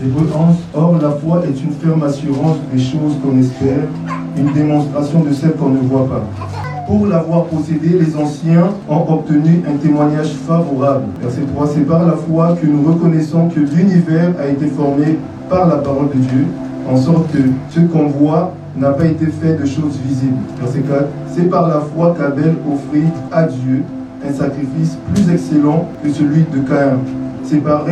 Hébreu 11. Or, la foi est une ferme assurance des choses qu'on espère, une démonstration de celles qu'on ne voit pas. Pour l'avoir possédé, les anciens ont obtenu un témoignage favorable. Verset 3. C'est par la foi que nous reconnaissons que l'univers a été formé par la parole de Dieu, en sorte que ce qu'on voit n'a pas été fait de choses visibles. Verset 4. C'est par la foi qu'Abel offrit à Dieu un sacrifice plus excellent que celui de Caïn. C'est par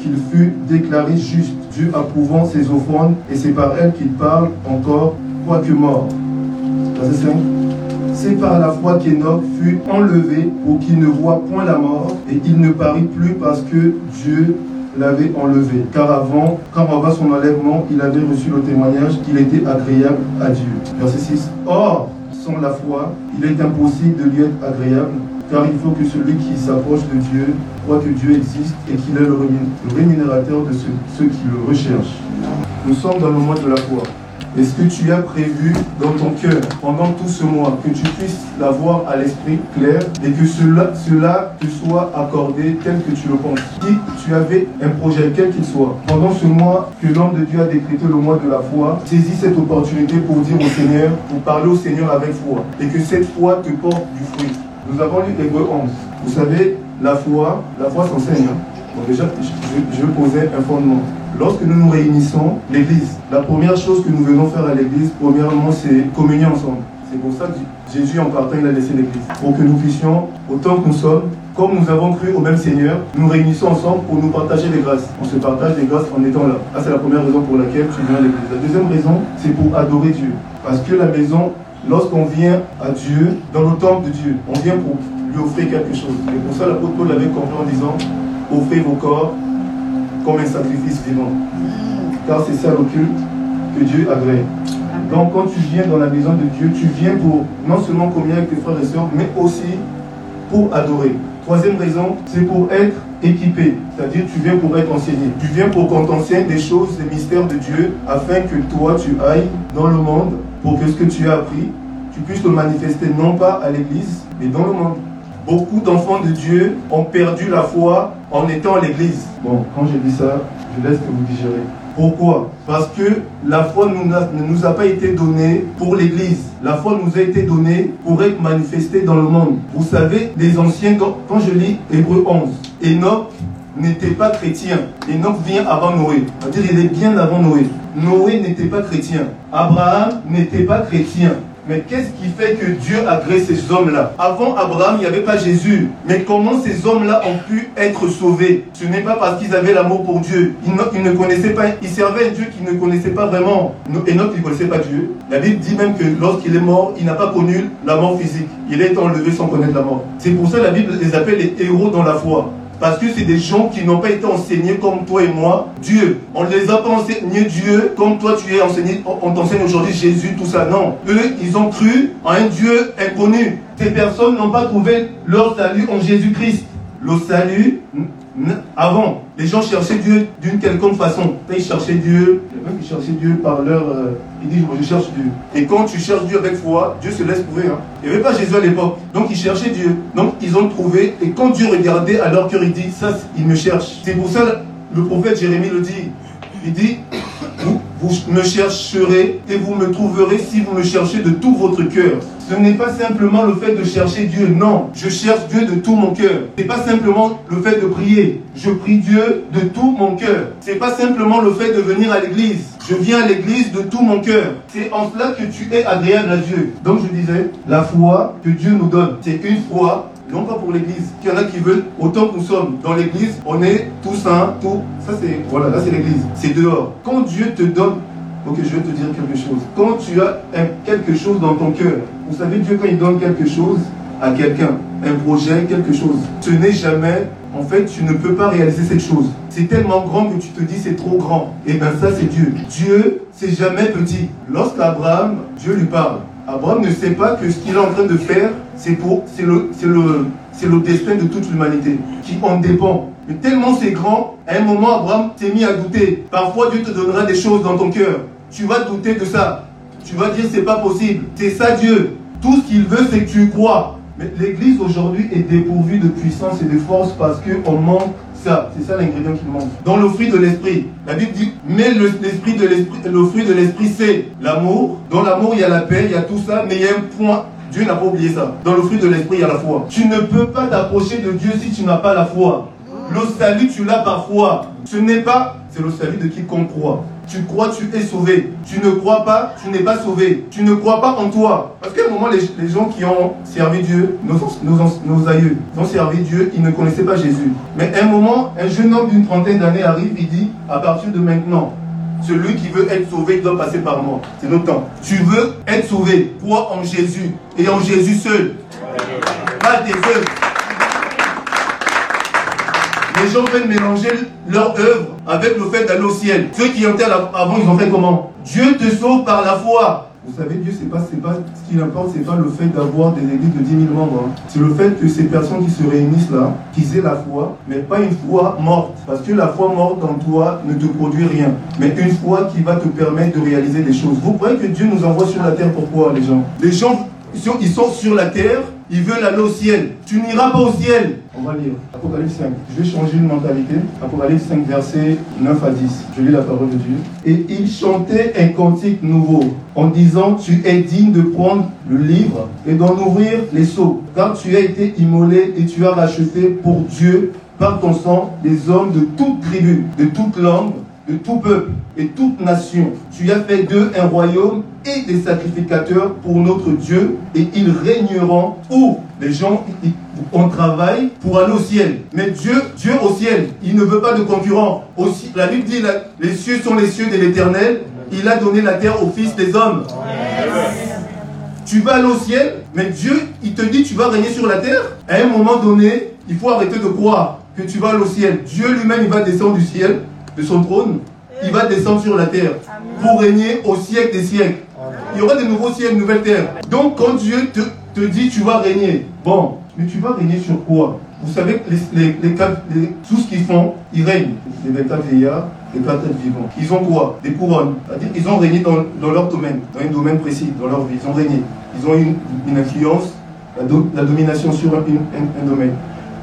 qu'il fut déclaré juste, Dieu approuvant ses offrandes, et c'est par elle qu'il parle encore, quoique mort. Verset 5. C'est par la foi qu'Enoch fut enlevé pour qu'il ne voit point la mort, et il ne parut plus parce que Dieu l'avait enlevé. Car avant, car avant son enlèvement, il avait reçu le témoignage qu'il était agréable à Dieu. Verset 6. Or, sans la foi, il est impossible de lui être agréable, car il faut que celui qui s'approche de Dieu croit que Dieu existe et qu'il est le rémunérateur de ceux, qui le recherchent. Nous sommes dans le mois de la foi. Est-ce que tu as prévu dans ton cœur, pendant tout ce mois, que tu puisses l'avoir à l'esprit clair et que cela, cela te soit accordé tel que tu le penses? Si tu avais un projet, quel qu'il soit, pendant ce mois que l'homme de Dieu a décrété le mois de la foi, saisis cette opportunité pour dire au Seigneur, pour parler au Seigneur avec foi, et que cette foi te porte du fruit. Nous avons lu Hébreu 11. Vous savez, la foi, la foi s'enseigne. Hein. Donc déjà, je, je posais un fondement. Lorsque nous nous réunissons, l'Église, la première chose que nous venons faire à l'Église, premièrement, c'est communier ensemble. C'est pour ça que Jésus, en partant, il a laissé l'Église. Pour que nous puissions, autant que nous sommes, comme nous avons cru au même Seigneur, nous réunissons ensemble pour nous partager les grâces. On se partage les grâces en étant là. Ah, c'est la première raison pour laquelle tu viens à l'Église. La deuxième raison, c'est pour adorer Dieu. Parce que la maison, lorsqu'on vient à Dieu, dans le temple de Dieu, on vient pour lui offrir quelque chose. Et pour ça, l'apôtre Paul l'avait compris en disant, offrez vos corps comme un sacrifice vivant. Car c'est ça le culte que Dieu agrée. Donc quand tu viens dans la maison de Dieu, tu viens pour non seulement communier avec tes frères et sœurs, mais aussi pour adorer. Troisième raison, c'est pour être équipé. C'est-à-dire tu viens pour être enseigné. Tu viens pour qu'on t'enseigne des choses, des mystères de Dieu, afin que toi tu ailles dans le monde pour que ce que tu as appris, tu puisses le manifester non pas à l'église, mais dans le monde. Beaucoup d'enfants de Dieu ont perdu la foi en étant à l'église. Bon, quand j'ai dit ça, je laisse que vous digérez. Pourquoi? Parce que la foi ne nous a pas été donnée pour l'Église. La foi nous a été donnée pour être manifestée dans le monde. Vous savez, les anciens, quand, je lis Hébreu 11, Enoch n'était pas chrétien. Enoch vient avant Noé. C'est-à-dire, il est bien avant Noé. Noé n'était pas chrétien. Abraham n'était pas chrétien. Mais qu'est-ce qui fait que Dieu a créé ces hommes-là? Avant Abraham, il n'y avait pas Jésus. Mais comment ces hommes-là ont pu être sauvés? Ce n'est pas parce qu'ils avaient l'amour pour Dieu. Ils ne, connaissaient pas, ils servaient un Dieu qu'ils ne connaissaient pas vraiment. Enoch ne connaissait pas Dieu. La Bible dit même que lorsqu'il est mort, il n'a pas connu la mort physique. Il est enlevé sans connaître la mort. C'est pour ça que la Bible les appelle les héros dans la foi. Parce que c'est des gens qui n'ont pas été enseignés comme toi et moi, Dieu. On ne les a pas enseignés Dieu comme toi tu es enseigné. On t'enseigne aujourd'hui Jésus, tout ça. Non. Eux, ils ont cru en un Dieu inconnu. Ces personnes n'ont pas trouvé leur salut en Jésus-Christ. Le salut, avant, les gens cherchaient Dieu d'une quelconque façon. Ils cherchaient Dieu, il y cherchaient Dieu par leur... Euh, ils disent, je cherche Dieu. Et quand tu cherches Dieu avec foi, Dieu se laisse trouver. Hein. Il n'y avait pas Jésus à l'époque. Donc ils cherchaient Dieu. Donc ils ont trouvé. Et quand Dieu regardait à leur cœur, il dit, ça, il me cherche. C'est pour ça le prophète Jérémie le dit. Il dit, vous, me chercherez et vous me trouverez si vous me cherchez de tout votre cœur. Ce n'est pas simplement le fait de chercher Dieu, non. Je cherche Dieu de tout mon cœur. Ce n'est pas simplement le fait de prier. Je prie Dieu de tout mon cœur. Ce n'est pas simplement le fait de venir à l'église. Je viens à l'église de tout mon cœur. C'est en cela que tu es agréable à Dieu. Donc je disais, la foi que Dieu nous donne, c'est une foi non pas pour l'église. Il y en a qui veulent, autant que nous sommes dans l'église, on est tous saints, tout. Ça c'est, voilà, là c'est l'église. C'est dehors. Quand Dieu te donne, ok, je vais te dire quelque chose. Quand tu as quelque chose dans ton cœur, vous savez, Dieu quand il donne quelque chose à quelqu'un, un projet, quelque chose, ce n'est jamais, en fait, tu ne peux pas réaliser cette chose. C'est tellement grand que tu te dis c'est trop grand. Et eh bien ça c'est Dieu. Dieu, c'est jamais petit. Lorsqu'Abraham, Dieu lui parle, Abraham ne sait pas que ce qu'il est en train de faire, c'est le destin de toute l'humanité qui en dépend. Mais tellement c'est grand, à un moment, Abraham s'est mis à douter. Parfois, Dieu te donnera des choses dans ton cœur. Tu vas douter de ça. Tu vas dire, c'est pas possible. C'est ça Dieu. Tout ce qu'il veut, c'est que tu crois. Mais l'église aujourd'hui est dépourvue de puissance et de force parce qu'on manque C'est ça l'ingrédient qui manque. Dans le fruit de l'esprit, la Bible dit, mais le fruit de l'esprit, c'est l'amour. Dans l'amour, il y a la paix, il y a tout ça, mais il y a un point Dieu n'a pas oublié ça. Dans le fruit de l'esprit, il y a la foi. Tu ne peux pas t'approcher de Dieu si tu n'as pas la foi. Le salut, tu l'as par foi. Ce n'est pas, c'est le salut de quiconque croit. Tu crois, tu es sauvé. Tu ne crois pas, tu n'es pas sauvé. Tu ne crois pas en toi. Parce qu'à un moment, les, gens qui ont servi Dieu, nos, aïeux, ont servi Dieu, ils ne connaissaient pas Jésus. Mais à un moment, un jeune homme d'une trentaine d'années arrive, il dit, à partir de maintenant, celui qui veut être sauvé doit passer par moi. C'est notre temps. Tu veux être sauvé. Crois en Jésus. Et en Jésus seul. Pas tes œuvres. Les gens veulent mélanger leur œuvre avec le fait d'aller au ciel. Ceux qui enterrent avant, ils ont fait comment? Dieu te sauve par la foi. Vous savez, Dieu, c'est pas, c'est pas, ce qui importe, c'est pas le fait d'avoir des églises de 10 000 membres. hein. C'est le fait que ces personnes qui se réunissent là, qu'ils aient la foi, mais pas une foi morte. Parce que la foi morte en toi ne te produit rien. Mais une foi qui va te permettre de réaliser des choses. Vous croyez que Dieu nous envoie sur la terre pourquoi, les gens? Les gens, ils sont sur la terre, ils veulent aller au ciel. Tu n'iras pas au ciel. On va lire Apocalypse 5. Je vais changer une mentalité. Apocalypse 5, versets 9 à 10. Je lis la parole de Dieu. Et il chantait un cantique nouveau en disant Tu es digne de prendre le livre et d'en ouvrir les seaux, car tu as été immolé et tu as racheté pour Dieu par ton sang des hommes de toute tribu, de toute langue, de tout peuple et toute nation. Tu as fait d'eux un royaume et des sacrificateurs pour notre Dieu, et ils régneront où? Les gens, on travaille pour aller au ciel. Mais Dieu, Dieu au ciel, il ne veut pas de concurrents. Aussi, la Bible dit, la- les cieux sont les cieux de l'éternel. Il a donné la terre aux fils des hommes. Tu vas aller au ciel, mais Dieu, il te dit, tu vas régner sur la terre. À un moment donné, il faut arrêter de croire que tu vas aller au ciel. Dieu lui-même, il va descendre du ciel, de son trône. Il va descendre sur la terre pour régner au siècle des siècles. Il y aura de nouveaux ciels, de nouvelles terres. Donc, quand Dieu te, te dit, tu vas régner, bon, mais tu vas régner sur quoi? Vous savez que les, les, les tout ce qu'ils font, ils règnent. Les 24 vieillards, les quatre êtres vivants. Ils ont quoi? Des couronnes. C'est-à-dire qu'ils ont régné dans, dans leur domaine, dans un domaine précis, dans leur vie. Ils ont régné. Ils ont une, une influence, la, do- la domination sur un, un- un domaine.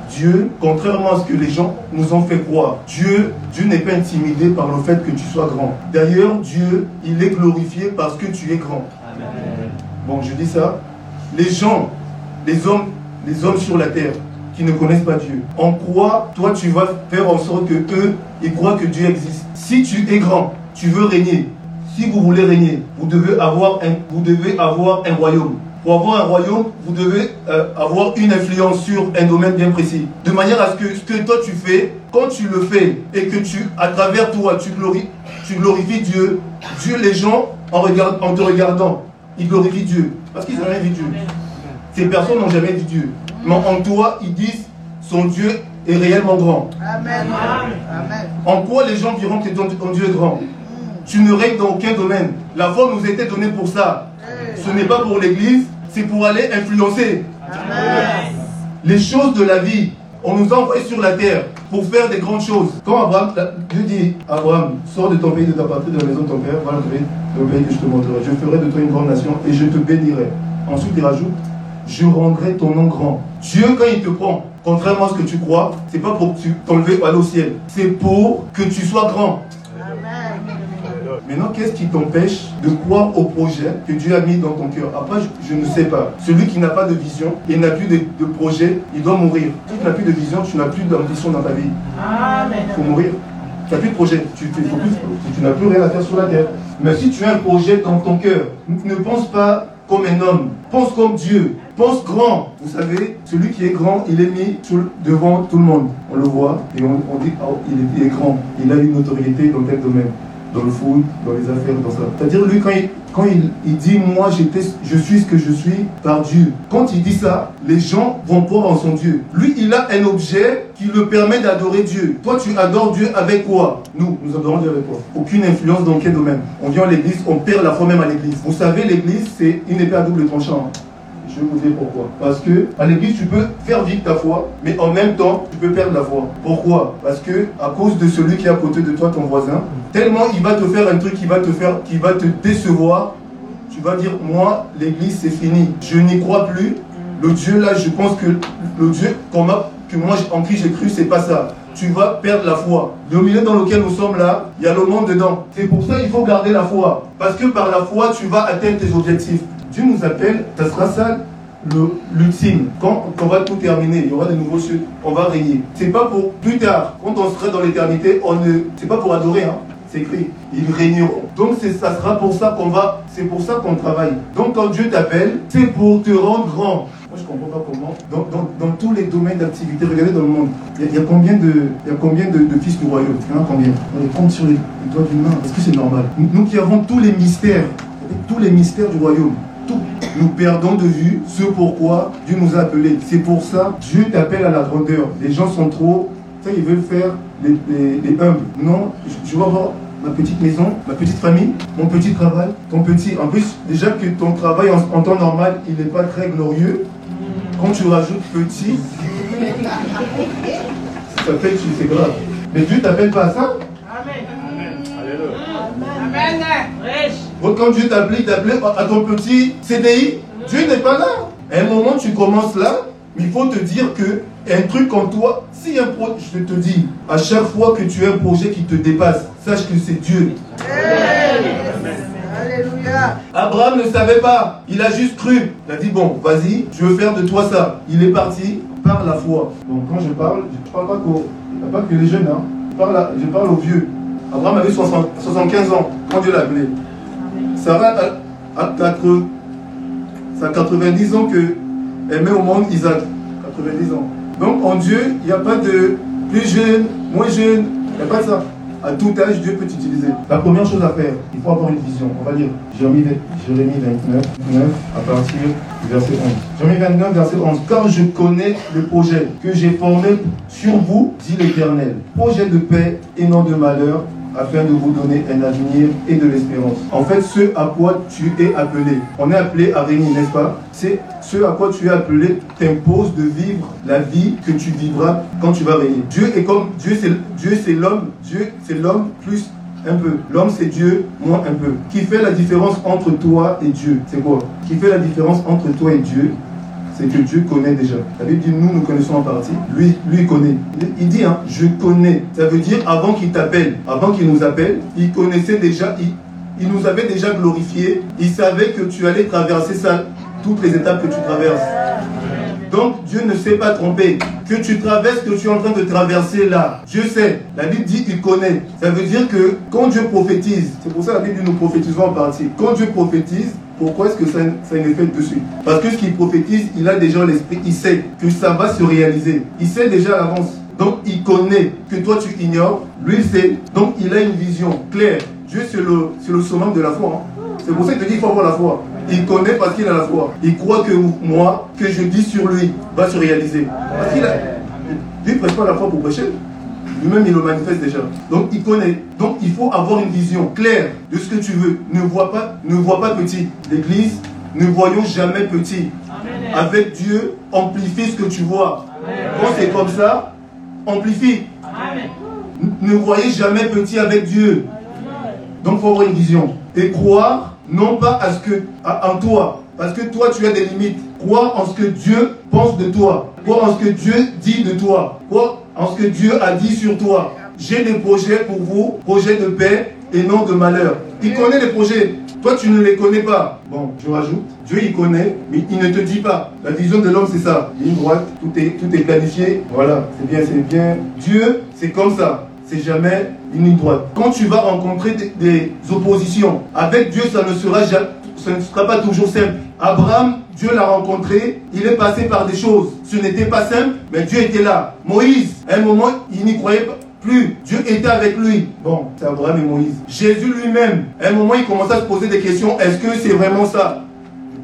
Dieu, contrairement à ce que les gens nous ont fait croire, Dieu, Dieu n'est pas intimidé par le fait que tu sois grand. D'ailleurs, Dieu, il est glorifié parce que tu es grand. Bon, je dis ça. Les gens, les hommes, les hommes sur la terre qui ne connaissent pas Dieu, en quoi toi tu vas faire en sorte que eux, ils croient que Dieu existe. Si tu es grand, tu veux régner. Si vous voulez régner, vous devez avoir un, vous devez avoir un royaume. Pour avoir un royaume, vous devez euh, avoir une influence sur un domaine bien précis. De manière à ce que ce que toi tu fais, quand tu le fais et que tu, à travers toi, tu, glori- tu glorifies Dieu, Dieu, les gens, en, regard- en te regardant, ils glorifient Dieu. Parce qu'ils n'ont jamais vu Dieu. Ces personnes n'ont jamais vu Dieu. Mais en toi, ils disent, son Dieu est réellement grand. Amen. Amen. En quoi les gens diront que ton, ton Dieu est grand? Tu ne règnes dans aucun domaine. La foi nous était donnée pour ça. Ce n'est pas pour l'église, c'est pour aller influencer. Amen. Les choses de la vie, on nous a envoyés sur la terre pour faire des grandes choses. Quand Abraham, Dieu dit, Abraham, sors de ton pays, de ta patrie, de la maison de ton père, va dans le pays, le pays que je te montrerai. Je ferai de toi une grande nation et je te bénirai. Ensuite, il rajoute, je rendrai ton nom grand. Dieu, quand il te prend, contrairement à ce que tu crois, c'est pas pour que tu t'enlever aller au ciel. C'est pour que tu sois grand. Maintenant, qu'est-ce qui t'empêche de croire au projet que Dieu a mis dans ton cœur? Après, je, je ne sais pas. Celui qui n'a pas de vision et n'a plus de, de projet, il doit mourir. Si tu n'as plus de vision, tu n'as plus d'ambition dans ta vie. Amen. Il faut mourir. Tu n'as plus de projet. Tu, tu- faut plus- tu n'as plus rien à faire sur la terre. Mais si tu as un projet dans ton cœur, ne pense pas comme un homme. Pense comme Dieu. Pense grand. Vous savez, celui qui est grand, il est mis devant tout le monde. On le voit et on, on dit, oh, il, est, il est grand. Il a une autorité dans tel domaine. Dans le foot, dans les affaires, dans ça. C'est-à-dire, lui, quand il, quand il, dit, moi, je suis ce que je suis par Dieu. Quand il dit ça, les gens vont croire en son Dieu. Lui, il a un objet qui le permet d'adorer Dieu. Toi, tu adores Dieu avec quoi? Nous, nous adorons Dieu avec quoi? Aucune influence dans quel domaine On vient à l'église, on perd la foi même à l'église. Vous savez, l'église, c'est une épée à double tranchant. Je vous dire pourquoi. Parce que à l'église, tu peux faire vivre ta foi, mais en même temps, tu peux perdre la foi. Pourquoi? Parce que à cause de celui qui est à côté de toi, ton voisin, tellement il va te faire un truc qui va te faire, qui va te décevoir, tu vas dire moi, l'église c'est fini. Je n'y crois plus. Le Dieu là, je pense que le Dieu que moi en qui j'ai cru, c'est pas ça. tu vas perdre la foi. Le milieu dans lequel nous sommes là, il y a le monde dedans. C'est pour ça qu'il faut garder la foi. Parce que par la foi, tu vas atteindre tes objectifs. Dieu nous appelle, ça sera ça l'ultime. Quand on va tout terminer, il y aura de nouveaux cieux, on va régner. C'est pas pour plus tard, quand on sera dans l'éternité, on ne, c'est pas pour adorer, hein. C'est écrit, ils régneront. Donc ça sera pour ça qu'on va, c'est pour ça qu'on travaille. Donc quand Dieu t'appelle, c'est pour te rendre grand. Moi je comprends pas comment. Dans, dans- tous les domaines d'activité, regardez dans le monde, il y a, combien de, y a combien de, fils du royaume? A combien? On les compte sur les, doigts d'une main. Est-ce que c'est normal? Nous, qui avons tous les mystères, tous les mystères du royaume. Nous perdons de vue ce pourquoi Dieu nous a appelés. C'est pour ça Dieu t'appelle à la grandeur. Les gens sont trop, tu sais, ils veulent faire les, les- les humbles. Non, je, je veux avoir ma petite maison, ma petite famille, mon petit travail, ton petit. En plus, déjà que ton travail en, en temps normal, il n'est pas très glorieux. Quand tu rajoutes petit, ça fait que c'est grave. Mais Dieu t'appelle pas à ça. Amen. Amen. Riche. Donc quand Dieu t'appelle, il t'appelle à ton petit CDI, Dieu n'est pas là. À un moment, tu commences là, mais il faut te dire que un truc en toi, si un projet, je te dis, à chaque fois que tu as un projet qui te dépasse, sache que c'est Dieu. Alléluia. Abraham ne savait pas, il a juste cru. Il a dit, bon, vas-y, je veux faire de toi ça. Il est parti par la foi. Donc quand je parle, je ne parle pas, qu'aux- pas que les jeunes, hein. je, parle à- je parle aux vieux. Abraham avait 60 75 ans quand Dieu l'a appelé. Sarah a, a 4 ça a 90 ans que elle met au monde Isaac. 90 ans. Donc en Dieu, il n'y a pas de plus jeune, moins jeune, il n'y a pas de ça. À tout âge, Dieu peut t'utiliser. La première chose à faire, il faut avoir une vision. On va lire Jérémie 29, 9, à partir du verset 11. Jérémie 29, verset 11. Car je connais le projet que j'ai formé sur vous, dit l'Éternel. Projet de paix et non de malheur, afin de vous donner un avenir et de l'espérance. En fait, ce à quoi tu es appelé, on est appelé à régner, n'est-ce pas? C'est ce à quoi tu es appelé t'impose de vivre la vie que tu vivras quand tu vas régner. Dieu est comme Dieu, c'est Dieu, c'est l'homme. Dieu, c'est l'homme plus un peu. L'homme, c'est Dieu, moins un peu. Qui fait la différence entre toi et Dieu C'est quoi? Qui fait la différence entre toi et Dieu c'est que Dieu connaît déjà. La Bible dit, nous, nous connaissons en partie. Lui, lui, connaît. Il- Il dit, hein, je connais. Ça veut dire, avant qu'il t'appelle, avant qu'il nous appelle, il connaissait déjà, il, il nous avait déjà glorifié. Il savait que tu allais traverser ça, toutes les étapes que tu traverses. Donc Dieu ne s'est pas trompé. Que tu traverses, que tu es en train de traverser là. Dieu sait. La Bible dit il connaît. Ça veut dire que quand Dieu prophétise, c'est pour ça que la Bible dit nous prophétisons en partie. Quand Dieu prophétise, pourquoi est-ce que ça, ça a un effet dessus? Parce que ce qu'il prophétise, il a déjà l'esprit, il sait que ça va se réaliser. Il sait déjà à l'avance. Donc il connaît que toi tu ignores, lui il sait. Donc il a une vision claire. Dieu c'est le, le de la foi. hein. C'est pour ça qu'il te dit qu'il faut avoir la foi. Il connaît parce qu'il a la foi. Il croit que moi, que je dis sur lui, va se réaliser. Parce qu'il a. Lui ne prêche pas la foi pour prêcher. Lui-même, il le manifeste déjà. Donc, il connaît. Donc, il faut avoir une vision claire de ce que tu veux. Ne vois pas, ne vois pas petit. L'église, ne voyons jamais petit. Avec Dieu, amplifie ce que tu vois. Quand c'est comme ça, amplifie. Ne voyez jamais petit avec Dieu. Donc, il faut avoir une vision. Et croire, non pas à ce que, en toi, parce que toi, tu as des limites. Croire en ce que Dieu pense de toi. Croire en ce que Dieu dit de toi. Croire en ce que Dieu a dit sur toi. J'ai des projets pour vous, projets de paix et non de malheur. Il connaît les projets. Toi, tu ne les connais pas. Bon, je rajoute. Dieu, il connaît, mais il ne te dit pas. La vision de l'homme, c'est ça. Ligne droite, tout est, tout est planifié. Voilà, c'est bien, c'est bien. Dieu, c'est comme ça. C'est jamais une ligne droite. Quand tu vas rencontrer des, oppositions, avec Dieu, ça ne sera jamais, pas toujours simple. Abraham, Dieu l'a rencontré, il est passé par des choses. Ce n'était pas simple, mais Dieu était là. Moïse, à un moment, il n'y croyait plus. Dieu était avec lui. Bon, c'est Abraham et Moïse. Jésus lui-même, à un moment, il commençait à se poser des questions. Est-ce que c'est vraiment ça?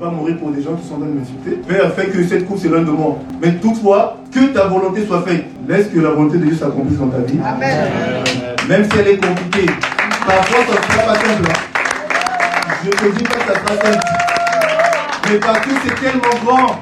Pas mourir pour des gens qui sont en train de m'insulter. Père, fait que cette coupe, c'est l'un de moi. Mais toutefois, que ta volonté soit faite. Laisse que la volonté de Dieu s'accomplisse dans ta vie. Amen. Même si elle est compliquée. Parfois, ça ne sera pas simple. hein. Je ne te dis pas que ça sera simple. Mais parce que c'est tellement grand.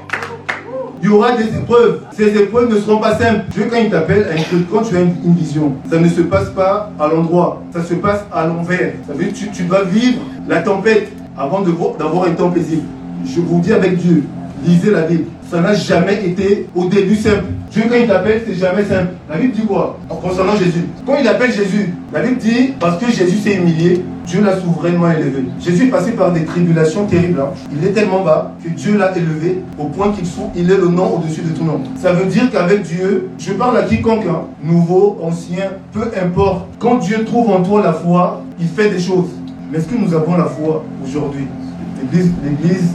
Il y aura des épreuves. Ces épreuves ne seront pas simples. Dieu, quand il t'appelle quand tu as une, une vision, ça ne se passe pas à l'endroit. Ça se passe à l'envers. Ça veut dire que tu, tu dois vivre la tempête avant d'avoir un temps paisible. Je vous dis avec Dieu, lisez la Bible. Ça n'a jamais été au début simple. Dieu, quand il t'appelle, c'est jamais simple. La Bible dit quoi Concernant Jésus. Quand il appelle Jésus, la Bible dit, parce que Jésus s'est humilié, Dieu l'a souverainement élevé. Jésus est passé par des tribulations terribles. Hein. Il est tellement bas que Dieu l'a élevé au point qu'il il est le nom au-dessus de tout nom. Ça veut dire qu'avec Dieu, je parle à quiconque, hein, nouveau, ancien, peu importe. Quand Dieu trouve en toi la foi, il fait des choses. Mais est-ce que nous avons la foi aujourd'hui? L'Église,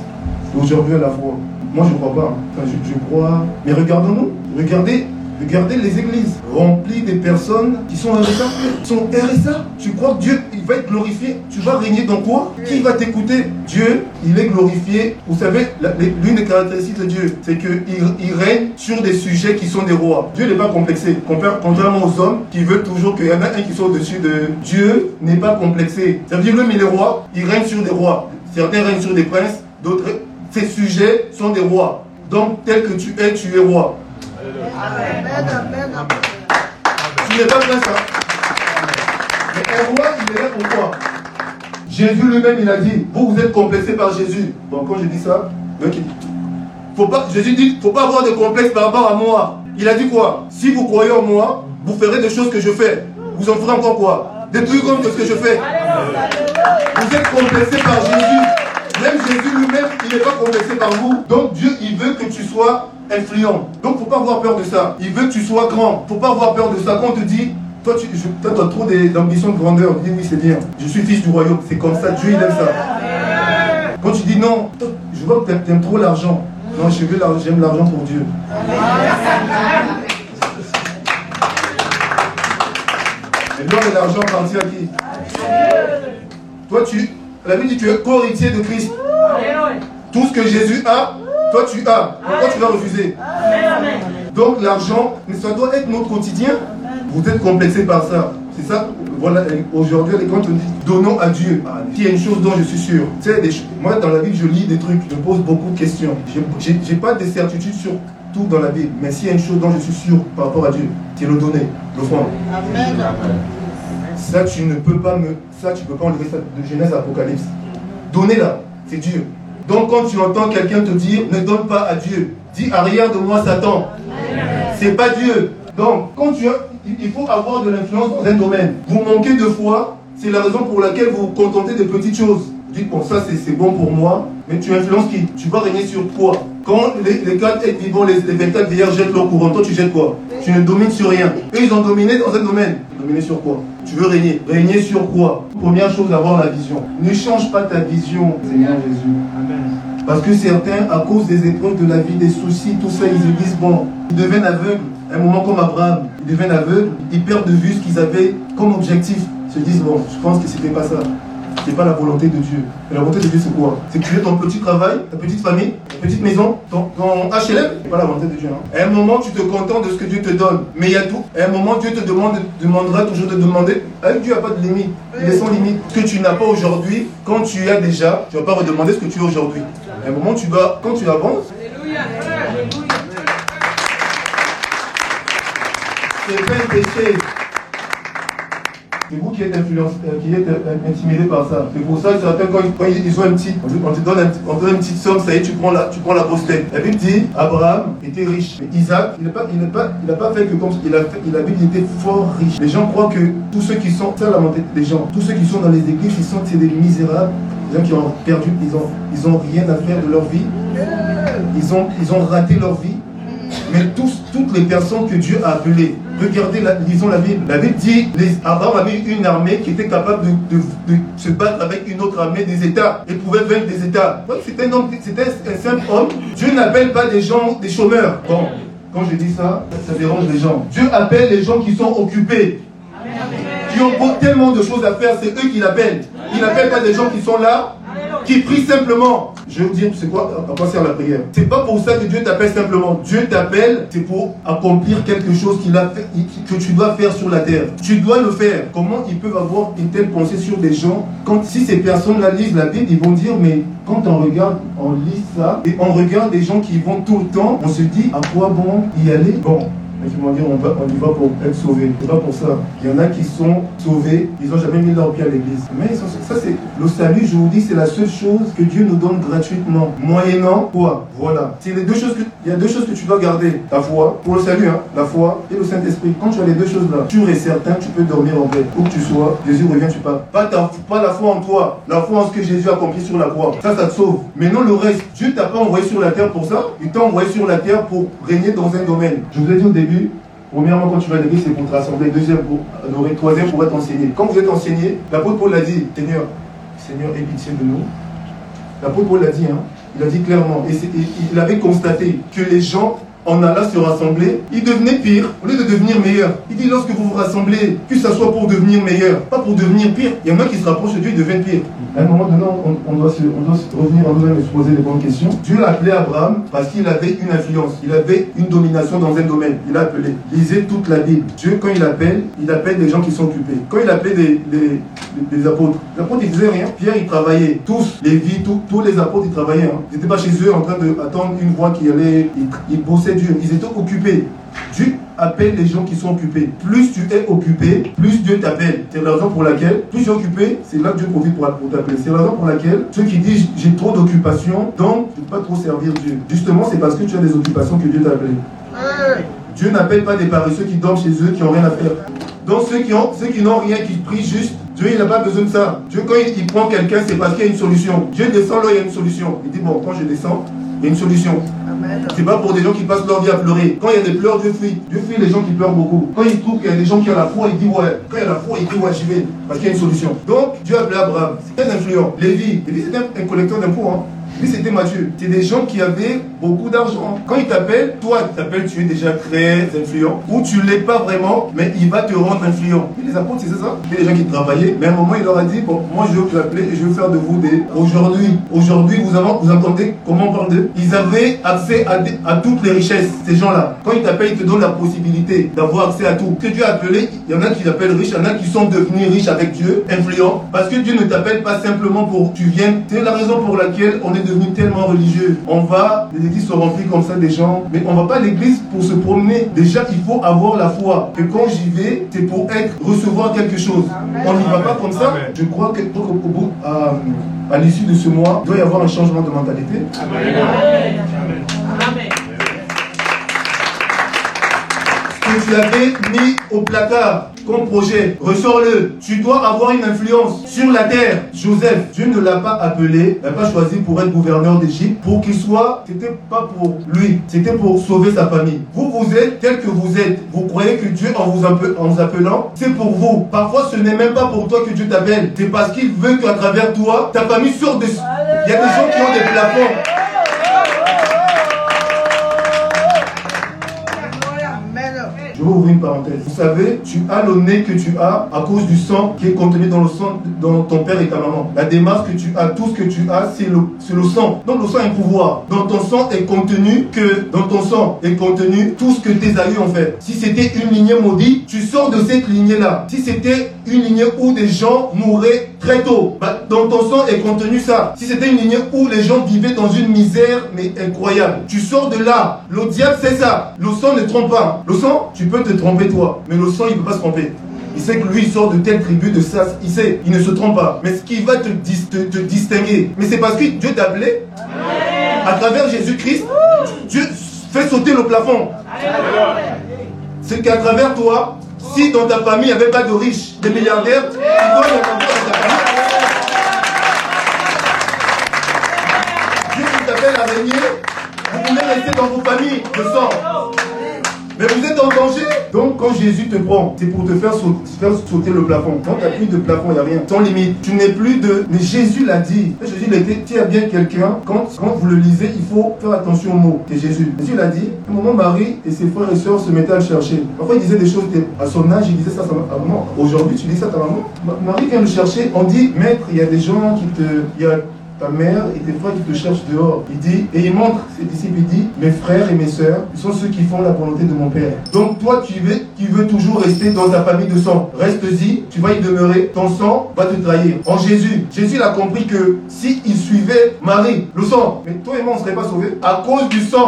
aujourd'hui a la foi. Moi, je ne crois pas. Enfin, je, crois. Mais regardons-nous. Regardez Regardez les églises remplies des personnes qui sont RSA. Sont RSA. Tu crois que Dieu, il va être glorifié? Tu vas régner dans quoi? Qui va t'écouter? Dieu, il est glorifié. Vous savez, l'une des caractéristiques de Dieu, c'est qu'il il règne sur des sujets qui sont des rois. Dieu n'est pas complexé. Contrairement aux hommes qui veulent toujours qu'il y en a un qui soit au-dessus de Dieu, n'est pas complexé. Ça veut dire, lui, il est roi, il règne sur des rois. Certains règnent sur des princes, d'autres, ces sujets sont des rois. Donc, tel que tu es, tu es roi. Tu n'es pas prince, hein? Mais un roi, il est là pourquoi Jésus lui-même, il a dit, vous, vous êtes complexé par Jésus. Bon, quand je dis ça, faut pas, Jésus dit, faut pas avoir de complexe par rapport à moi. Il a dit quoi? Si vous croyez en moi, vous ferez des choses que je fais. Vous en ferez encore quoi? Des grandes que ce que je fais. Vous êtes complexé par Jésus. Même Jésus pas complexé par vous. Donc Dieu, il veut que tu sois influent. Donc, faut pas avoir peur de ça. Il veut que tu sois grand. Faut pas avoir peur de ça. Quand on te dit, toi, tu as trop d'ambition de grandeur, dit oui, c'est bien. Je suis fils du royaume. C'est comme ça. Dieu, il aime ça. Quand tu dis non, je vois que tu aimes trop l'argent. Non, j'aime l'argent pour Dieu. Et l'or et l'argent parti à qui? Toi, tu, la Bible dit tu es co-héritier de Christ. Tout ce que Jésus a, toi, tu as. Pourquoi tu vas refuser Donc, l'argent, ça doit être notre quotidien. Vous êtes complexé par ça. C'est ça. Voilà, aujourd'hui, quand on dit donnons à Dieu, ah, il y a une chose dont je suis sûr. Tu sais, moi, dans la vie, je lis des trucs, je pose beaucoup de questions. Je n'ai pas de certitude sur tout dans la Bible. Mais s'il y a une chose dont je suis sûr par rapport à Dieu, c'est le donner, l'offrande. Amen. Ça, tu ne peux pas me. Ça, tu peux pas enlever ça de Genèse à Apocalypse. Donnez-la, c'est Dieu. Donc quand tu entends quelqu'un te dire ne donne pas à Dieu, dis arrière de moi Satan. C'est pas Dieu. Donc quand tu il faut avoir de l'influence dans un domaine. Vous manquez de foi, c'est la raison pour laquelle vous vous contentez de petites choses. Dites bon ça c'est bon pour moi, mais tu influences qui? Tu vas régner sur quoi Quand les, les quatre êtres vivants, les, les 24 vieillards jettent leur courant, toi tu jettes quoi? Tu ne domines sur rien. Eux ils ont dominé dans un domaine. Dominer sur quoi? Tu veux régner. Régner sur quoi? Première chose, avoir la vision. Ne change pas ta vision, Seigneur Jésus. Parce que certains, à cause des épreuves de la vie, des soucis, tout ça, ils se disent, bon, ils deviennent aveugles. Un moment comme Abraham, ils deviennent aveugles, ils perdent de vue ce qu'ils avaient comme objectif. Ils se disent, bon, je pense que c'était pas ça n'est pas la volonté de Dieu. la volonté de Dieu, c'est quoi? C'est que tu aies ton petit travail, ta petite famille, ta petite maison, ton, ton HLM. C'est pas la volonté de Dieu. Hein. À un moment, tu te contentes de ce que Dieu te donne. Mais il y a tout. À un moment, Dieu te demande, demandera toujours de demander. Avec Dieu, il n'y a pas de limite. Il est sans limite. Ce que tu n'as pas aujourd'hui, quand tu as déjà, tu ne vas pas redemander ce que tu as aujourd'hui. À un moment, tu vas, quand tu avances, c'est pas un péché. C'est vous qui êtes, influence, euh, qui êtes euh, intimidé par ça. C'est pour ça que certains, quand, quand ils ont un petit, on te donne, donne une petite somme, ça y est, tu prends la, tu prends la Bible dit, Abraham était riche. Mais Isaac, il n'a pas, il pas, il pas fait que comme il a fait, il a, était fort riche. Les gens croient que tous ceux qui sont, ça la des gens, tous ceux qui sont dans les églises, ils sont des misérables, des gens qui ont perdu, ils ont, ils ont rien à faire de leur vie. Ils ont, ils ont raté leur vie. Mais toutes les personnes que Dieu a appelées, Regardez, la, lisons la Bible. La Bible dit les, Abraham avait une armée qui était capable de, se battre avec une autre armée des États et pouvait vaincre des États. C'était un, c'était un simple homme. Dieu n'appelle pas des gens des chômeurs. Bon, quand je dis ça, ça dérange les gens. Dieu appelle les gens qui sont occupés, qui ont tellement de choses à faire. C'est eux qui l'appellent. Il n'appelle pas des gens qui sont là, qui prient simplement. Je vais vous dire, c'est quoi À quoi sert la prière? C'est pas pour ça que Dieu t'appelle simplement. Dieu t'appelle, c'est pour accomplir quelque chose qu'il a fait, que tu dois faire sur la terre. Tu dois le faire. Comment ils peuvent avoir une telle pensée sur des gens? Quand si ces personnes-là lisent la Bible, ils vont dire mais quand on regarde, on lit ça et on regarde des gens qui vont tout le temps, on se dit à quoi bon y aller? Bon, Faut dire on, va, on y va pour être sauvé. C'est pas pour ça. Il y en a qui sont sauvés, ils n'ont jamais mis leur pied à l'église. Mais ça, c'est le salut, je vous dis, c'est la seule chose que Dieu nous donne gratuitement. Moyennant quoi? Voilà. Les deux choses que, il y a deux choses que tu dois garder. Ta foi, pour le salut, hein, la foi et le Saint-Esprit. Quand tu as les deux choses-là, tu es certain, tu peux dormir en paix. Où que tu sois, Jésus revient, tu pars. Pas, ta, pas la foi en toi, la foi en ce que Jésus a accompli sur la croix. Ça, ça te sauve. Mais non le reste. Dieu t'a pas envoyé sur la terre pour ça. Il t'a envoyé sur la terre pour régner dans un domaine. Je vous ai dit au début, Premièrement, quand tu vas à l'église, c'est pour te rassembler. Deuxième, pour adorer. Troisième, pour être enseigné. Quand vous êtes enseigné, l'apôtre Paul l'a dit, Seigneur, Seigneur, aie pitié de nous. L'apôtre Paul l'a dit, hein. il a dit clairement. Et, il avait constaté que les gens en allant se rassembler, ils devenaient pire au lieu de devenir meilleurs. Il dit lorsque vous vous rassemblez, que ce soit pour devenir meilleur, pas pour devenir pire. Il y en a qui se rapprochent de Dieu, ils deviennent pire. À un moment donné, on, doit, se, on doit revenir en nous-mêmes et se poser les bonnes questions. Dieu l'a appelé Abraham parce qu'il avait une influence, il avait une domination dans un domaine. Il a appelé. Lisez toute la Bible. Dieu, quand il appelle, il appelle des gens qui sont occupés. Quand il appelait des, des, apôtres, les apôtres, ils faisaient rien. Pierre, il travaillait. Tous, les vies, tous les apôtres, ils travaillaient. Hein. Ils n'étaient pas chez eux en train d'attendre une voix qui allait. Ils, ils bossaient Dieu. Ils étaient occupés. Dieu appelle les gens qui sont occupés. Plus tu es occupé, plus Dieu t'appelle. C'est la raison pour laquelle, plus tu es occupé, c'est là que Dieu profite pour, t'appeler. C'est la raison pour laquelle ceux qui disent j'ai trop d'occupations, donc je ne peux pas trop servir Dieu. Justement, c'est parce que tu as des occupations que Dieu t'a appelé. Dieu n'appelle pas des paresseux qui dorment chez eux, qui n'ont rien à faire. Donc ceux qui ont, ceux qui n'ont rien, qui prient juste, Dieu il n'a pas besoin de ça. Dieu quand il, prend quelqu'un, c'est parce qu'il y a une solution. Dieu descend là, il y a une solution. Il dit bon, quand je descends, il y a une solution. C'est pas pour des gens qui passent leur vie à pleurer. Quand il y a des pleurs, Dieu fuit. Dieu fuit les gens qui pleurent beaucoup. Quand il trouve qu'il y a des gens qui ont la foi, il dit ouais. Quand il y a la foi, il dit ouais, j'y vais. Parce qu'il y a une solution. Donc, Dieu a appelé Abraham. C'est très influent. Lévi. Lévi, c'était un, collecteur d'impôts. Hein. Lui, c'était Mathieu. C'est des gens qui avaient beaucoup d'argent. Quand il t'appelle, toi, il t'appelle, tu es déjà très influent. Ou tu l'es pas vraiment, mais il va te rendre influent. Et les apôtres, c'est ça? Il y a des gens qui travaillaient, mais à un moment, il leur a dit, bon, moi, je vais vous appeler et je vais faire de vous des... Aujourd'hui, aujourd'hui, vous, vous entendez comment on parle d'eux? Ils avaient accès à, à toutes les richesses, ces gens-là. Quand ils t'appellent, ils te donnent la possibilité d'avoir accès à tout. Que Dieu a appelé, il y en a qui l'appellent riche, il y en a qui sont devenus riches avec Dieu, influents. Parce que Dieu ne t'appelle pas simplement pour tu viennes. C'est la raison pour laquelle on est devenu tellement religieux. On va, églises se remplissent comme ça des gens, mais on va pas à l'église pour se promener. Déjà, il faut avoir la foi. Que quand j'y vais, c'est pour être, recevoir quelque chose. On n'y va pas comme ça. Je crois que au bout, à, à l'issue de ce mois, il doit y avoir un changement de mentalité. Amen. Amen. que tu avais mis au placard comme projet, ressors-le. Tu dois avoir une influence sur la terre. Joseph, Dieu ne l'a pas appelé, n'a pas choisi pour être gouverneur d'Égypte, pour qu'il soit, c'était pas pour lui, c'était pour sauver sa famille. Vous, vous êtes tel que vous êtes. Vous croyez que Dieu, en vous, en appelant, c'est pour vous. Parfois, ce n'est même pas pour toi que Dieu t'appelle. C'est parce qu'il veut qu'à travers toi, ta famille sorte de... Il y a des gens qui ont des plafonds. Je vais ouvrir une parenthèse. Vous savez, tu as le nez que tu as à cause du sang qui est contenu dans le sang dans ton père et ta maman. La démarche que tu as, tout ce que tu as, c'est le, sang. Donc le sang un pouvoir. Dans ton sang est contenu que dans ton sang est contenu tout ce que tes aïeux ont fait. Si c'était une lignée maudite, tu sors de cette lignée-là. Si c'était une lignée où des gens mouraient très tôt, bah, dans ton sang est contenu ça. Si c'était une lignée où les gens vivaient dans une misère mais incroyable, tu sors de là. Le diable c'est ça. Le sang ne trompe pas. Le sang, tu peux te tromper toi, mais le sang il ne peut pas se tromper. Il sait que lui, il sort de telle tribu, de ça. Il sait, il ne se trompe pas. Mais ce qui va te, te, distinguer, mais c'est parce que Dieu t'a appelé. À travers Jésus-Christ, Dieu fait sauter le plafond. C'est qu'à travers toi, si dans ta famille, il n'y avait pas de riches, des milliardaires, tu dois dans ta famille. Dieu t'appelle à régner, vous pouvez rester dans vos familles de sang. Mais vous êtes en danger. Donc quand Jésus te prend, c'est pour te faire, sauter, le plafond. Quand tu n'as plus de plafond, il n'y a rien. Sans limite. Tu n'es plus de... Mais Jésus l'a dit. Jésus tu as bien quelqu'un. Quand, quand vous le lisez, il faut faire attention aux mots. C'est Jésus. Jésus l'a dit. Au moment Marie et ses frères et sœurs se mettaient à le chercher. Parfois il disait des choses à son âge, il disait ça à sa maman. Aujourd'hui, tu dis ça à ta maman. Marie vient le chercher. On dit, maître, il y a des gens qui te... ta mère et tes frères qui te cherchent dehors. Il dit, et il montre ses disciples, il dit, mes frères et mes sœurs, ils sont ceux qui font la volonté de mon Père. Donc toi, tu veux, tu veux toujours rester dans ta famille de sang. Reste-y, tu vas y demeurer, ton sang va te trahir. En Jésus, Jésus a compris que si il suivait Marie, le sang, mais toi et moi, on ne serait pas sauvés à cause du sang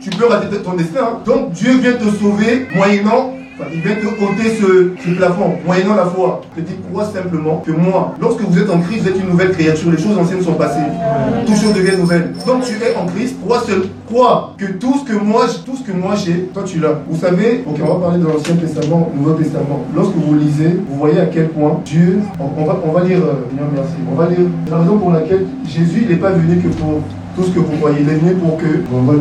tu peux rater ton destin. hein. Donc Dieu vient te sauver moyennant il vient te ôter ce, ce plafond, moyennant la foi. Je te dis, crois simplement que moi, lorsque vous êtes en Christ, vous êtes une nouvelle créature. Les choses anciennes sont passées. Toutes choses deviennent nouvelles. Donc tu es en Christ, crois seul. Crois que tout ce que moi, tout ce que moi j'ai, toi tu l'as. Vous savez, ok, on va parler de l'Ancien Testament, Nouveau Testament. Lorsque vous lisez, vous voyez à quel point Dieu, on, on va, on va lire, euh, merci, on va lire la raison pour laquelle Jésus, il n'est pas venu que pour tout ce que vous voyez. Il est venu pour que. On va-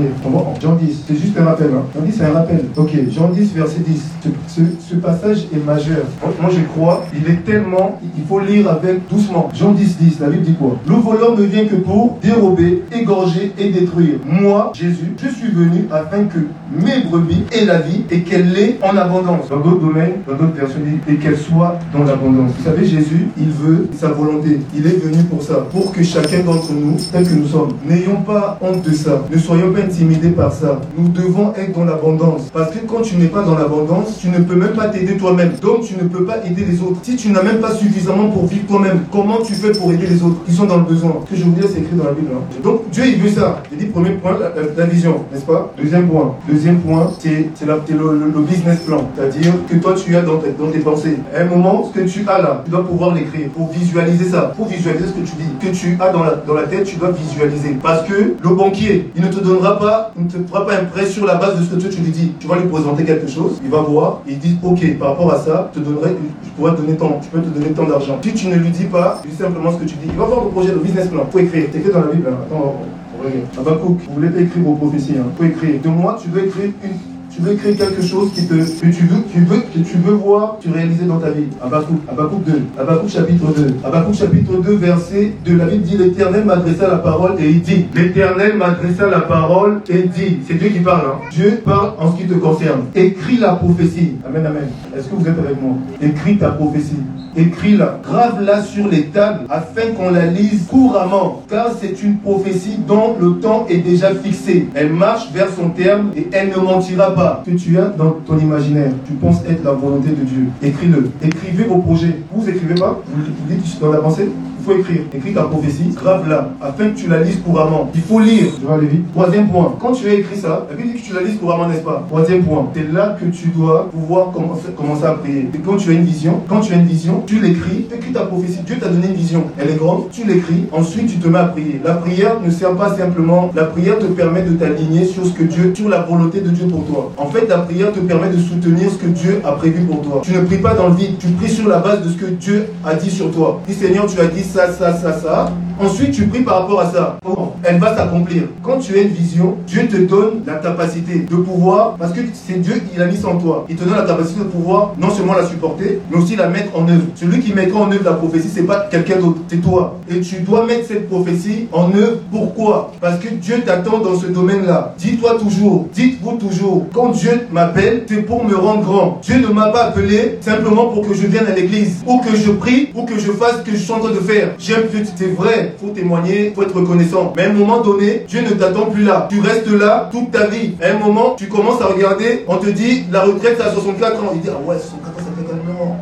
Jean 10, c'est juste un rappel. Hein. Jean 10, c'est un rappel. Ok, Jean 10, verset 10. Ce, passage est majeur. Moi, je crois, il est tellement. Il faut lire avec doucement. Jean 10, 10, la Bible dit quoi? Le voleur ne vient que pour dérober, égorger et détruire. Moi, Jésus, je suis venu afin que mes brebis aient la vie et qu'elle l'ait en abondance. Dans d'autres domaines, dans d'autres dit et qu'elle soit dans l'abondance. Vous savez, Jésus, il veut sa volonté. Il est venu pour ça. Pour que chacun d'entre nous, tel que nous sommes, n'ayons pas honte de ça. Ne soyons pas intimidés par ça. Nous devons être dans l'abondance. Parce que quand tu n'es pas dans l'abondance, tu ne peux même pas t'aider toi-même. Donc tu ne peux pas aider les autres. Si tu n'as même pas suffisamment pour vivre toi-même, comment tu fais pour aider les autres? Qui sont dans le besoin Ce que je vous dis, c'est écrit dans la Bible. hein. Donc Dieu, il veut ça. J'ai dit premier point, la, vision, n'est-ce pas? Deuxième point. Deuxième point, c'est le, le- business plan. C'est-à-dire que toi, tu as dans, dans tes pensées. À un moment, ce que tu as là, tu dois pouvoir l'écrire pour visualiser ça. Pour visualiser ce que tu dis. Que tu as dans la, dans la tête, tu dois visualiser. Parce que le banquier, il ne te donnera pas, il ne te fera pas un prêt sur la base de ce que tu lui dis. Tu vas lui présenter quelque chose, il va voir, il dit, ok, par rapport à ça, je pourrais te donner tant, je peux te donner tant d'argent. Si tu ne lui dis pas, dis simplement ce que tu dis. Il va voir le projet, le business plan. Faut écrire. C'est écrit dans la Bible. hein. Attends, on regarde. Habakkuk, vous voulez écrire vos prophéties, hein. Écrire. De moi, tu dois écrire une tu veux créer quelque chose qui te, que tu veux, tu veux, que tu veux voir, tu réaliser dans ta vie. Habakkuk, Habakkuk 2, Habakkuk chapitre 2, Habakkuk chapitre 2, verset 2, la Bible dit, l'Éternel m'adressa la parole et il dit, l'Éternel m'adressa la parole et dit, c'est Dieu qui parle, hein. Dieu parle en ce qui te concerne. Écris la prophétie. Amen, amen. Est-ce que vous êtes avec moi? Écris ta prophétie. Écris-la, grave-la sur les tables afin qu'on la lise couramment, car c'est une prophétie dont le temps est déjà fixé. Elle marche vers son terme et elle ne mentira pas. Que tu as dans ton imaginaire, tu penses être la volonté de Dieu. Écris-le. Écrivez vos projets. Vous écrivez pas? Vous vous dites dans la pensée? Faut écrire. Écris ta prophétie, grave-la, afin que tu la lises couramment. Il faut lire. Je vais aller vite. Troisième point. Quand tu as écrit ça, la Bible dit que tu la lises couramment, n'est-ce pas? Troisième point. C'est là que tu dois pouvoir commencer, commencer à prier. Et quand tu as une vision, quand tu as une vision, tu l'écris, tu écris ta prophétie. Dieu t'a donné une vision. Elle est grande, tu l'écris. Ensuite, tu te mets à prier. La prière ne sert pas simplement. La prière te permet de t'aligner sur ce que Dieu, sur la volonté de Dieu pour toi. En fait, la prière te permet de soutenir ce que Dieu a prévu pour toi. Tu ne pries pas dans le vide. Tu pries sur la base de ce que Dieu a dit sur toi. Dis Seigneur, tu as dit ça, ça, ça, ça. Ensuite, tu pries par rapport à ça. Elle va s'accomplir. Quand tu as une vision, Dieu te donne la capacité de pouvoir, parce que c'est Dieu qui l'a mis en toi. Il te donne la capacité de pouvoir non seulement la supporter, mais aussi la mettre en œuvre. Celui qui mettra en œuvre la prophétie, c'est pas quelqu'un d'autre, c'est toi. Et tu dois mettre cette prophétie en œuvre. Pourquoi? Parce que Dieu t'attend dans ce domaine-là. Dis-toi toujours, dites-vous toujours, quand Dieu m'appelle, c'est pour me rendre grand. Dieu ne m'a pas appelé simplement pour que je vienne à l'église, ou que je prie, ou que je fasse ce que je suis en train de faire. J'aime que c'est vrai, faut témoigner, faut être reconnaissant. Mais à un moment donné, Dieu ne t'attend plus là. Tu restes là toute ta vie. À un moment, tu commences à regarder, on te dit la retraite c'est à 64 ans. Il dit ah ouais, 64 ans, ça fait quand même non.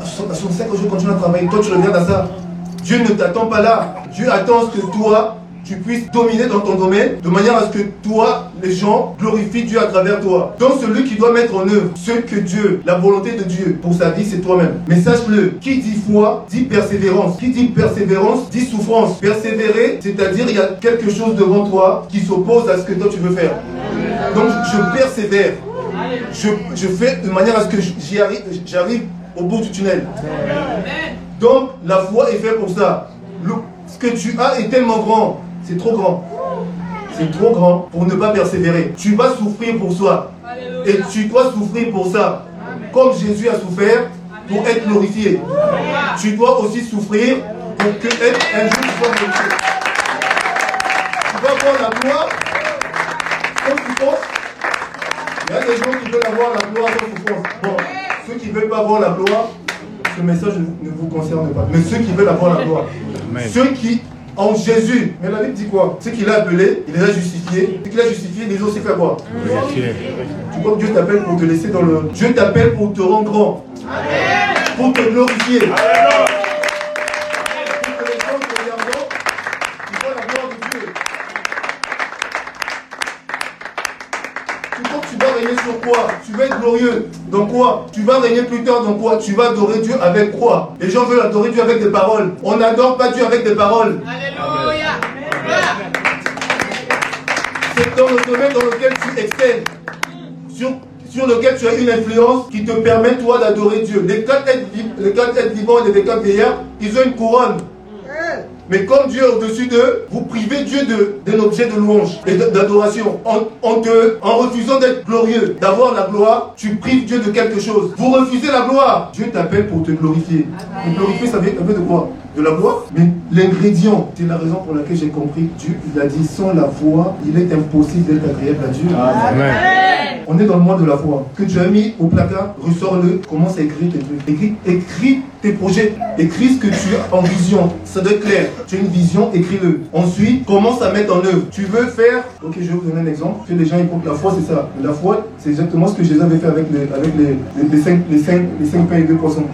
À 65 ans, je continue à travailler. Toi, tu regardes à ça. Dieu ne t'attend pas là. Dieu attend ce que toi, tu puisses dominer dans ton domaine de manière à ce que toi, les gens, glorifient Dieu à travers toi. Donc celui qui doit mettre en œuvre ce que Dieu, la volonté de Dieu pour sa vie, c'est toi-même. Mais sache-le, qui dit foi, dit persévérance. Qui dit persévérance, dit souffrance. Persévérer, c'est-à-dire il y a quelque chose devant toi qui s'oppose à ce que toi tu veux faire. Donc je persévère. Je, je fais de manière à ce que j'y arrive, j'arrive au bout du tunnel. Donc la foi est faite pour ça. Le- ce que tu as est tellement grand, c'est trop grand. C'est trop grand pour ne pas persévérer. Tu vas souffrir pour ça. Et tu dois souffrir pour ça. Comme Jésus a souffert pour être glorifié. Tu dois aussi souffrir pour que être un jour glorifié. Tu vas voir la gloire sans souffrance. Il y a des gens qui veulent avoir la gloire sans souffrance. Bon, ceux qui ne veulent pas avoir la gloire, ce message ne vous concerne pas. Mais ceux qui veulent avoir la gloire, ceux qui en Jésus, mais la Bible dit quoi? Ceux qu'il a appelés, il les a justifiés. Ceux qu'il a justifiés, il les a aussi fait quoi? Tu crois que Dieu t'appelle pour te laisser dans le. Dieu t'appelle pour te rendre grand. Pour te glorifier. Donc quoi? Tu vas régner plus tard dans quoi? Tu vas adorer Dieu avec quoi? Les gens veulent adorer Dieu avec des paroles. On n'adore pas Dieu avec des paroles. Alléluia. C'est dans le domaine dans lequel tu excelles. Sur, sur lequel tu as une influence qui te permet toi d'adorer Dieu. Les quatre êtres, les quatre êtres vivants et les quatre vieillards, ils ont une couronne. Mais comme Dieu est au-dessus d'eux, vous privez Dieu de- d'un objet de louange et d'adoration. En, en te- en refusant d'être glorieux, d'avoir la gloire, tu prives Dieu de quelque chose. Vous refusez la gloire. Dieu t'appelle pour te glorifier. Te glorifier, ça vient un peu de quoi? De la gloire? Mais l'ingrédient, c'est la raison pour laquelle j'ai compris. Dieu, il a dit, sans la foi, il est impossible d'être agréable à Dieu. On est dans le mois de la foi. Que tu as mis au placard, ressors-le, commence à écrire tes trucs. Écris, écris tes projets, écris ce que tu as en vision. Ça doit être clair. Tu as une vision, écris-le. Ensuite, commence à mettre en œuvre. Tu veux faire, ok, je vais vous donner un exemple. Que les gens ils la foi, c'est ça. La foi, c'est exactement ce que Jésus avait fait avec les, avec les, les, les les, cinq, les cinq pains et deux poissons.